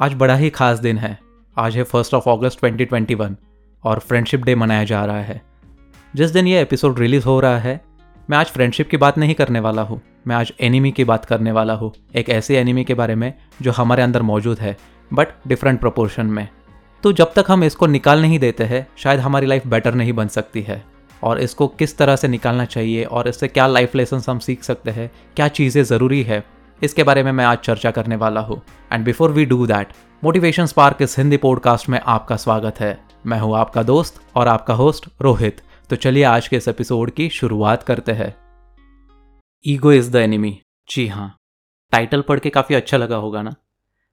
आज बड़ा ही खास दिन है। आज है फ़र्स्ट ऑफ़ अगस्त 2021 और फ्रेंडशिप डे मनाया जा रहा है। जिस दिन ये एपिसोड रिलीज़ हो रहा है, मैं आज फ्रेंडशिप की बात नहीं करने वाला हूँ। मैं आज एनिमी की बात करने वाला हूँ। एक ऐसे एनिमी के बारे में जो हमारे अंदर मौजूद है बट डिफरेंट प्रोपोर्शन में। तो जब तक हम इसको निकाल नहीं देते हैं, शायद हमारी लाइफ बेटर नहीं बन सकती है। और इसको किस तरह से निकालना चाहिए और इससे क्या लाइफ लेसन हम सीख सकते हैं, क्या चीज़ें ज़रूरी है इसके बारे में मैं आज चर्चा करने वाला हूँ। And before we do that motivation spark is Hindi podcast में आपका स्वागत है। मैं हूँ आपका दोस्त और आपका होस्ट रोहित। तो चलिए आज के इस एपिसोड की शुरुआत करते हैं। ईगो इज़ द एनिमी जी हाँ। टाइटल पढ़ के काफ़ी अच्छा लगा होगा ना?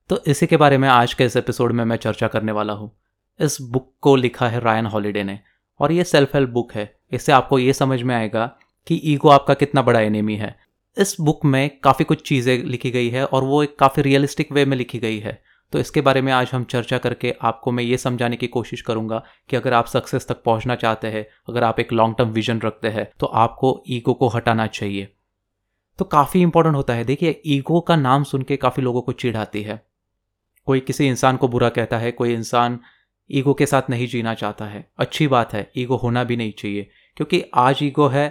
तो इसी के बारे में आज के इस एपिसोड में मैं चर्चा करने वाला हूँ। इस बुक को लिखा है रायन हॉलीडे ने। और ये सेल्फ हेल्प बुक है। इससे आपको ये समझ में आएगा कि ईगो आपका कितना बड़ा एनिमी है। इस बुक में काफ़ी कुछ चीज़ें लिखी गई है और वो एक काफ़ी रियलिस्टिक वे में लिखी गई है। तो इसके बारे में आज हम चर्चा करके आपको मैं ये समझाने की कोशिश करूँगा कि अगर आप सक्सेस तक पहुँचना चाहते हैं, अगर आप एक लॉन्ग टर्म विजन रखते हैं तो आपको ईगो को हटाना चाहिए। तो काफ़ी इंपॉर्टेंट होता है। देखिए ईगो का नाम सुन के काफ़ी लोगों को चिढ़ आती है। कोई किसी इंसान को बुरा कहता है, कोई इंसान ईगो के साथ नहीं जीना चाहता है। अच्छी बात है ईगो होना भी नहीं चाहिए, क्योंकि आज ईगो है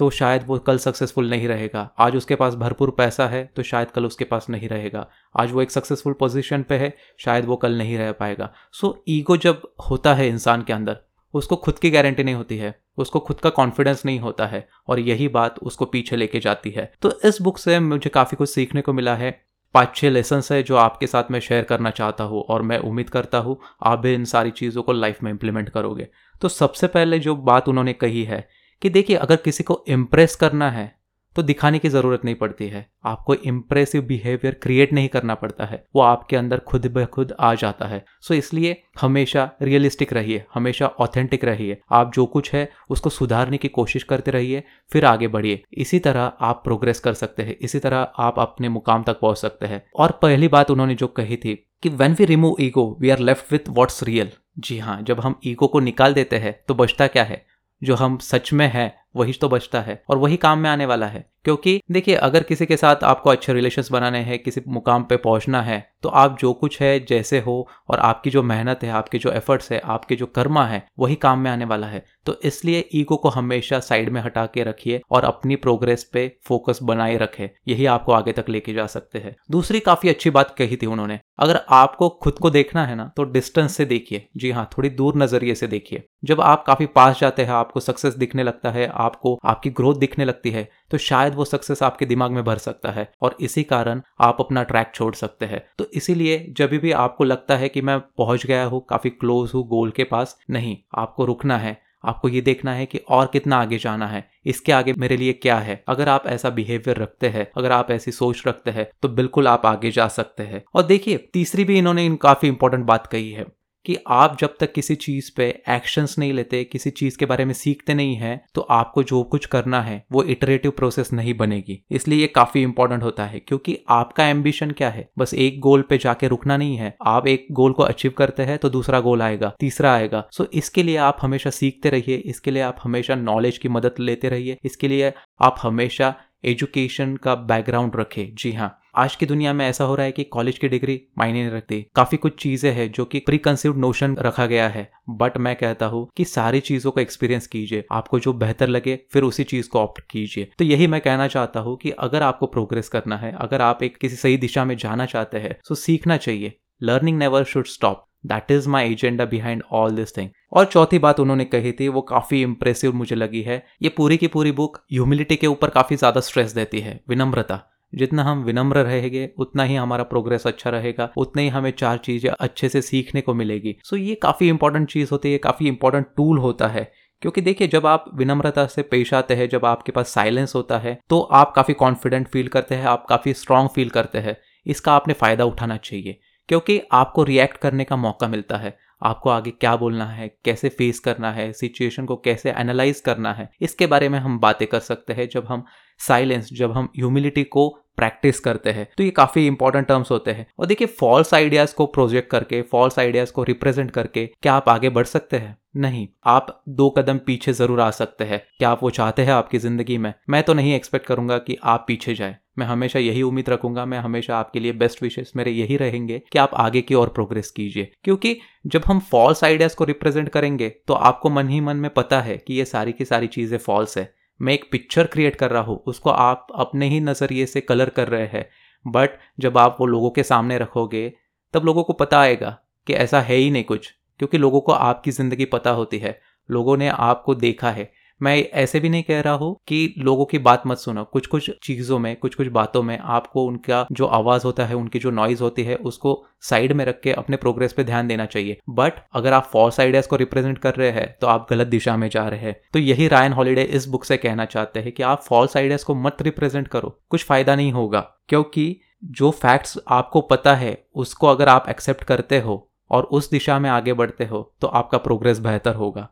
तो शायद वो कल सक्सेसफुल नहीं रहेगा। आज उसके पास भरपूर पैसा है तो शायद कल उसके पास नहीं रहेगा। आज वो एक सक्सेसफुल पोजीशन पे है शायद वो कल नहीं रह पाएगा। सो so, ईगो जब होता है इंसान के अंदर उसको खुद की गारंटी नहीं होती है उसको खुद का कॉन्फिडेंस नहीं होता है और यही बात उसको पीछे लेके जाती है। तो इस बुक से मुझे काफ़ी कुछ सीखने को मिला है। पाँच छः लेसन्स है जो आपके साथ मैं शेयर करना चाहता हूँ और मैं उम्मीद करता हूँ आप भी इन सारी चीज़ों को लाइफ में इम्प्लीमेंट करोगे। तो सबसे पहले जो बात उन्होंने कही है कि देखिए, अगर किसी को इम्प्रेस करना है तो दिखाने की ज़रूरत नहीं पड़ती है। आपको इम्प्रेसिव बिहेवियर क्रिएट नहीं करना पड़ता है। वो आपके अंदर खुद ब खुद आ जाता है। सो इसलिए हमेशा रियलिस्टिक रहिए, हमेशा ऑथेंटिक रहिए। आप जो कुछ है, उसको सुधारने की कोशिश करते रहिए, फिर आगे बढ़िए। इसी तरह आप प्रोग्रेस कर सकते हैं, इसी तरह आप अपने मुकाम तक पहुँच सकते हैं। और पहली बात उन्होंने जो कही थी कि when we remove ego we are left with what's real जी हाँ जब हम ईगो को निकाल देते हैं तो बचता क्या है? जो हम सच में है वही तो बचता है और वही काम में आने वाला है। क्योंकि देखिए, अगर किसी के साथ आपको अच्छे रिलेशंस बनाने हैं, किसी मुकाम पे पहुँचना है तो आप जो कुछ है, जैसे हो और आपकी जो मेहनत है, आपके जो एफर्ट्स है, आपके जो कर्मा है, वही काम में आने वाला है। तो इसलिए ईगो को हमेशा साइड में हटा के रखिए और अपनी प्रोग्रेस पे फोकस बनाए रखे। यही आपको आगे तक लेके जा सकते हैं। दूसरी काफ़ी अच्छी बात कही थी उन्होंने, अगर आपको खुद को देखना है ना तो डिस्टेंस से देखिए। जी हाँ थोड़ी दूर नज़रिए से देखिए। जब आप काफ़ी पास जाते हैं, आपको सक्सेस दिखने लगता है आपको आपकी ग्रोथ दिखने लगती है तो शायद वो सक्सेस आपके दिमाग में भर सकता है और इसी कारण आप अपना ट्रैक छोड़ सकते हैं। तो इसीलिए जब भी आपको लगता है कि मैं पहुँच गया हूँ, काफ़ी क्लोज हूँ गोल के पास, नहीं, आपको रुकना है, आपको ये देखना है कि और कितना आगे जाना है, इसके आगे मेरे लिए क्या है। अगर आप ऐसा बिहेवियर रखते हैं, अगर आप ऐसी सोच रखते हैं तो बिल्कुल आप आगे जा सकते हैं। और देखिए, तीसरी भी इन्होंने इन काफ़ी इंपॉर्टेंट बात कही है। कि आप जब तक किसी चीज़ पे एक्शंस नहीं लेते, किसी चीज़ के बारे में सीखते नहीं हैं तो आपको जो कुछ करना है, वो इटरेटिव प्रोसेस नहीं बनेगी। इसलिए ये काफ़ी इंपॉर्टेंट होता है, क्योंकि आपका एम्बिशन क्या है? बस एक गोल पे जाके रुकना नहीं है। आप एक गोल को अचीव करते हैं तो दूसरा गोल आएगा, तीसरा आएगा। सो इसके लिए आप हमेशा सीखते रहिए, इसके लिए आप हमेशा नॉलेज की मदद लेते रहिए, इसके लिए आप हमेशा एजुकेशन का बैकग्राउंड रखें। जी हाँ। आज की दुनिया में ऐसा हो रहा है कि कॉलेज की डिग्री मायने नहीं रखती। काफ़ी कुछ चीज़ें हैं जो कि प्री कंसीव नोशन रखा गया है। बट मैं कहता हूँ कि सारी चीज़ों को एक्सपीरियंस कीजिए। आपको जो बेहतर लगे, फिर उसी चीज़ को ऑप्ट कीजिए। तो यही मैं कहना चाहता हूँ कि अगर आपको प्रोग्रेस करना है, अगर आप एक किसी सही दिशा में जाना चाहते हैं तो सीखना चाहिए। Learning never should stop that is my agenda behind all this thing और चौथी बात उन्होंने कही थी, वो काफ़ी इंप्रेसिव मुझे लगी है। ये पूरी की पूरी बुक ह्यूमिलिटी के ऊपर काफ़ी ज़्यादा स्ट्रेस देती है, विनम्रता। जितना हम विनम्र रहेंगे, उतना ही हमारा प्रोग्रेस अच्छा रहेगा, उतना ही हमें चार चीज़ें अच्छे से सीखने को मिलेगी। सो so, ये काफ़ी इंपॉर्टेंट चीज़ होती है काफ़ी इंपॉर्टेंट टूल होता है। क्योंकि देखिए, जब आप विनम्रता से पेश आते हैं, जब आपके पास साइलेंस होता है तो आप काफ़ी कॉन्फिडेंट फील करते हैं, आप काफ़ी स्ट्रांग फील करते हैं। इसका आपने फ़ायदा उठाना चाहिए, क्योंकि आपको रिएक्ट करने का मौका मिलता है। आपको आगे क्या बोलना है, कैसे फेस करना है सिचुएशन को कैसे एनालाइज करना है, इसके बारे में हम बातें कर सकते हैं। जब हम साइलेंस जब हम ह्यूमिलिटी को प्रैक्टिस करते हैं तो ये काफ़ी इंपॉर्टेंट टर्म्स होते हैं। और देखिए फॉल्स आइडियाज़ को प्रोजेक्ट करके फॉल्स आइडियाज़ को रिप्रेजेंट करके, क्या आप आगे बढ़ सकते हैं? नहीं। आप दो कदम पीछे ज़रूर आ सकते हैं। क्या आप वो चाहते हैं आपकी ज़िंदगी में? मैं तो नहीं एक्सपेक्ट करूँगा कि आप पीछे जाए। मैं हमेशा यही उम्मीद रखूँगा, मैं हमेशा आपके लिए बेस्ट विशेष मेरे यही रहेंगे कि आप आगे की ओर प्रोग्रेस कीजिए। क्योंकि जब हम फॉल्स आइडियाज़ को रिप्रेजेंट करेंगे तो आपको मन ही मन में पता है कि ये सारी की सारी चीज़ें फॉल्स है। मैं एक पिक्चर क्रिएट कर रहा हूँ, उसको आप अपने ही नज़रिए से कलर कर रहे हैं। बट जब आप वो लोगों के सामने रखोगे, तब लोगों को पता आएगा कि ऐसा है ही नहीं कुछ, क्योंकि लोगों को आपकी ज़िंदगी पता होती है, लोगों ने आपको देखा है। मैं ऐसे भी नहीं कह रहा हूँ कि लोगों की बात मत सुनो। कुछ कुछ चीज़ों में कुछ कुछ बातों में आपको उनका जो आवाज़ होता है, उनकी जो नॉइज़ होती है, उसको साइड में रख के अपने प्रोग्रेस पे ध्यान देना चाहिए। बट अगर आप फॉल्स आइडियाज़ को रिप्रेजेंट कर रहे हैं तो आप गलत दिशा में जा रहे हैं। तो यही रायन हॉलीडे इस बुक से कहना चाहते हैं कि आप फॉल्स आइडियाज़ को मत रिप्रेजेंट करो। कुछ फ़ायदा नहीं होगा, क्योंकि जो फैक्ट्स आपको पता है, उसको अगर आप एक्सेप्ट करते हो और उस दिशा में आगे बढ़ते हो तो आपका प्रोग्रेस बेहतर होगा।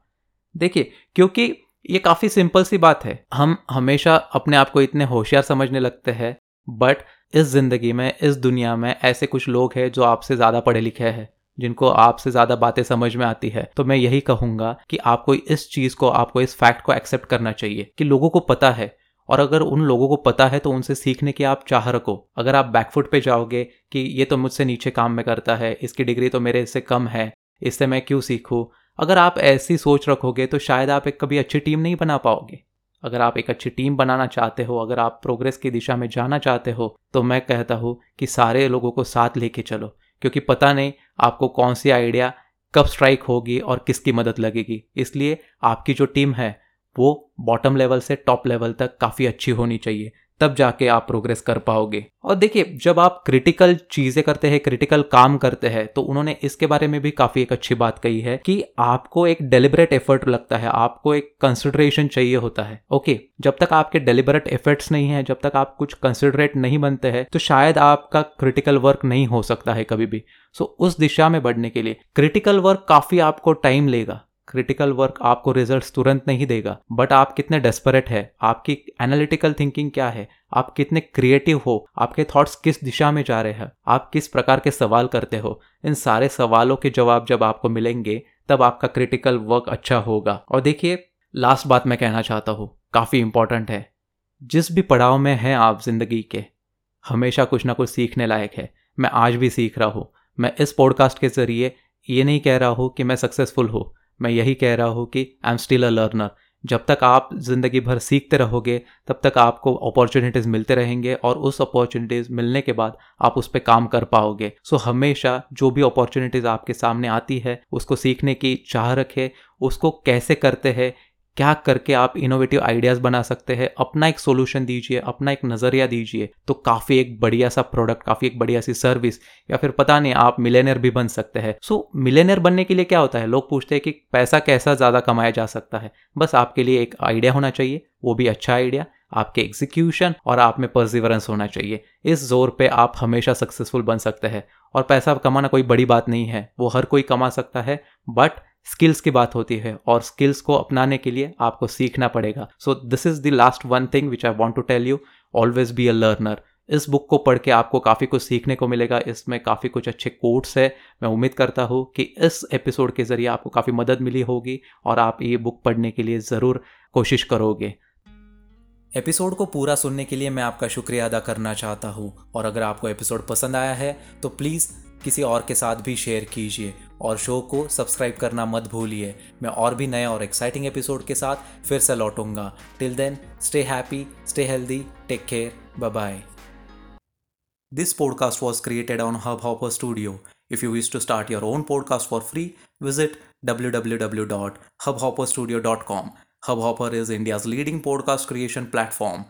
देखिए, क्योंकि ये काफ़ी सिंपल सी बात है। हम हमेशा अपने आप को इतने होशियार समझने लगते हैं बट इस ज़िंदगी में, इस दुनिया में ऐसे कुछ लोग हैं जो आपसे ज़्यादा पढ़े लिखे हैं, जिनको आपसे ज़्यादा बातें समझ में आती है। तो मैं यही कहूँगा कि आपको इस चीज़ को, आपको इस फैक्ट को एक्सेप्ट करना चाहिए कि लोगों को पता है। और अगर उन लोगों को पता है तो उनसे सीखने की आप चाह रखो। अगर आप बैकफुट पे जाओगे कि ये तो मुझसे नीचे काम में करता है, इसकी डिग्री तो मेरे से कम है, इससे मैं क्यों सीखूँ? अगर आप ऐसी सोच रखोगे तो शायद आप एक कभी अच्छी टीम नहीं बना पाओगे। अगर आप एक अच्छी टीम बनाना चाहते हो, अगर आप प्रोग्रेस की दिशा में जाना चाहते हो तो मैं कहता हूँ कि सारे लोगों को साथ लेके चलो, क्योंकि पता नहीं आपको कौन सी आइडिया कब स्ट्राइक होगी और किसकी मदद लगेगी। इसलिए आपकी जो टीम है, वो बॉटम लेवल से टॉप लेवल तक काफ़ी अच्छी होनी चाहिए। तब जाके आप प्रोग्रेस कर पाओगे। और देखिए जब आप क्रिटिकल चीज़ें करते हैं क्रिटिकल काम करते हैं तो उन्होंने इसके बारे में भी काफ़ी एक अच्छी बात कही है कि आपको एक डेलिबरेट एफर्ट लगता है आपको एक कंसिडरेशन चाहिए होता है। ओके जब तक आपके डेलिबरेट एफर्ट्स नहीं है जब तक आप कुछ कंसिडरेट नहीं बनते हैं तो शायद आपका क्रिटिकल वर्क नहीं हो सकता है कभी भी। सो so, उस दिशा में बढ़ने के लिए क्रिटिकल वर्क काफ़ी आपको टाइम लेगा। क्रिटिकल वर्क आपको रिजल्ट्स तुरंत नहीं देगा। बट आप कितने डेस्परेट है? आपकी एनालिटिकल थिंकिंग क्या है? आप कितने क्रिएटिव हो? आपके थॉट्स किस दिशा में जा रहे हैं? आप किस प्रकार के सवाल करते हो? इन सारे सवालों के जवाब जब आपको मिलेंगे, तब आपका क्रिटिकल वर्क अच्छा होगा। और देखिए लास्ट बात मैं कहना चाहता हूँ। काफ़ी इंपॉर्टेंट है। जिस भी पड़ाव में हैं आप ज़िंदगी के, हमेशा कुछ ना कुछ सीखने लायक है। मैं आज भी सीख रहा हूँ। मैं इस पॉडकास्ट के ज़रिए ये नहीं कह रहा हूँ कि मैं सक्सेसफुल हूँ। मैं यही कह रहा हूँ कि I am still a learner जब तक आप ज़िंदगी भर सीखते रहोगे तब तक आपको अपॉर्चुनिटीज़ मिलते रहेंगे और उस अपॉर्चुनिटीज़ मिलने के बाद आप उस पर काम कर पाओगे. सो so, हमेशा जो भी अपॉर्चुनिटीज़ आपके सामने आती है उसको सीखने की चाह रखे उसको कैसे करते हैं क्या करके आप इनोवेटिव आइडियाज़ बना सकते हैं? अपना एक सोल्यूशन दीजिए, अपना एक नज़रिया दीजिए तो काफ़ी एक बढ़िया सा प्रोडक्ट काफ़ी एक बढ़िया सी सर्विस या फिर पता नहीं, आप मिलेनियर भी बन सकते हैं। सो मिलेनियर बनने के लिए क्या होता है? लोग पूछते हैं कि पैसा कैसा ज़्यादा कमाया जा सकता है। बस आपके लिए एक आइडिया होना चाहिए, वो भी अच्छा आइडिया आपके एग्जीक्यूशन और आप में परसिवरेंस होना चाहिए। इस ज़ोर पे आप हमेशा सक्सेसफुल बन सकते हैं। और पैसा कमाना कोई बड़ी बात नहीं है, वो हर कोई कमा सकता है बट स्किल्स की बात होती है और स्किल्स को अपनाने के लिए आपको सीखना पड़ेगा। So this is the last one thing which I want to tell you always be a learner इस बुक को पढ़ के आपको काफ़ी कुछ सीखने को मिलेगा। इसमें काफ़ी कुछ अच्छे कोट्स है। मैं उम्मीद करता हूँ कि इस एपिसोड के ज़रिए आपको काफ़ी मदद मिली होगी और आप ये बुक पढ़ने के लिए ज़रूर कोशिश करोगे। एपिसोड को पूरा सुनने के लिए मैं आपका शुक्रिया अदा करना चाहता हूँ। और अगर आपको एपिसोड पसंद आया है तो प्लीज़ किसी और के साथ भी शेयर कीजिए। और शो को सब्सक्राइब करना मत भूलिए। मैं और भी नए और एक्साइटिंग एपिसोड के साथ फिर से लौटूँगा। Till then stay happy stay healthy take care bye bye this podcast was created on Hubhopper Studio if you wish to start your own podcast for free visit W W W dot Hubhopper Studio dot com Hubhopper is India's leading podcast creation platform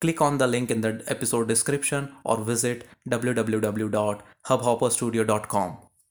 click on the link in the episode description और visit W W W dot Hubhopper Studio dot com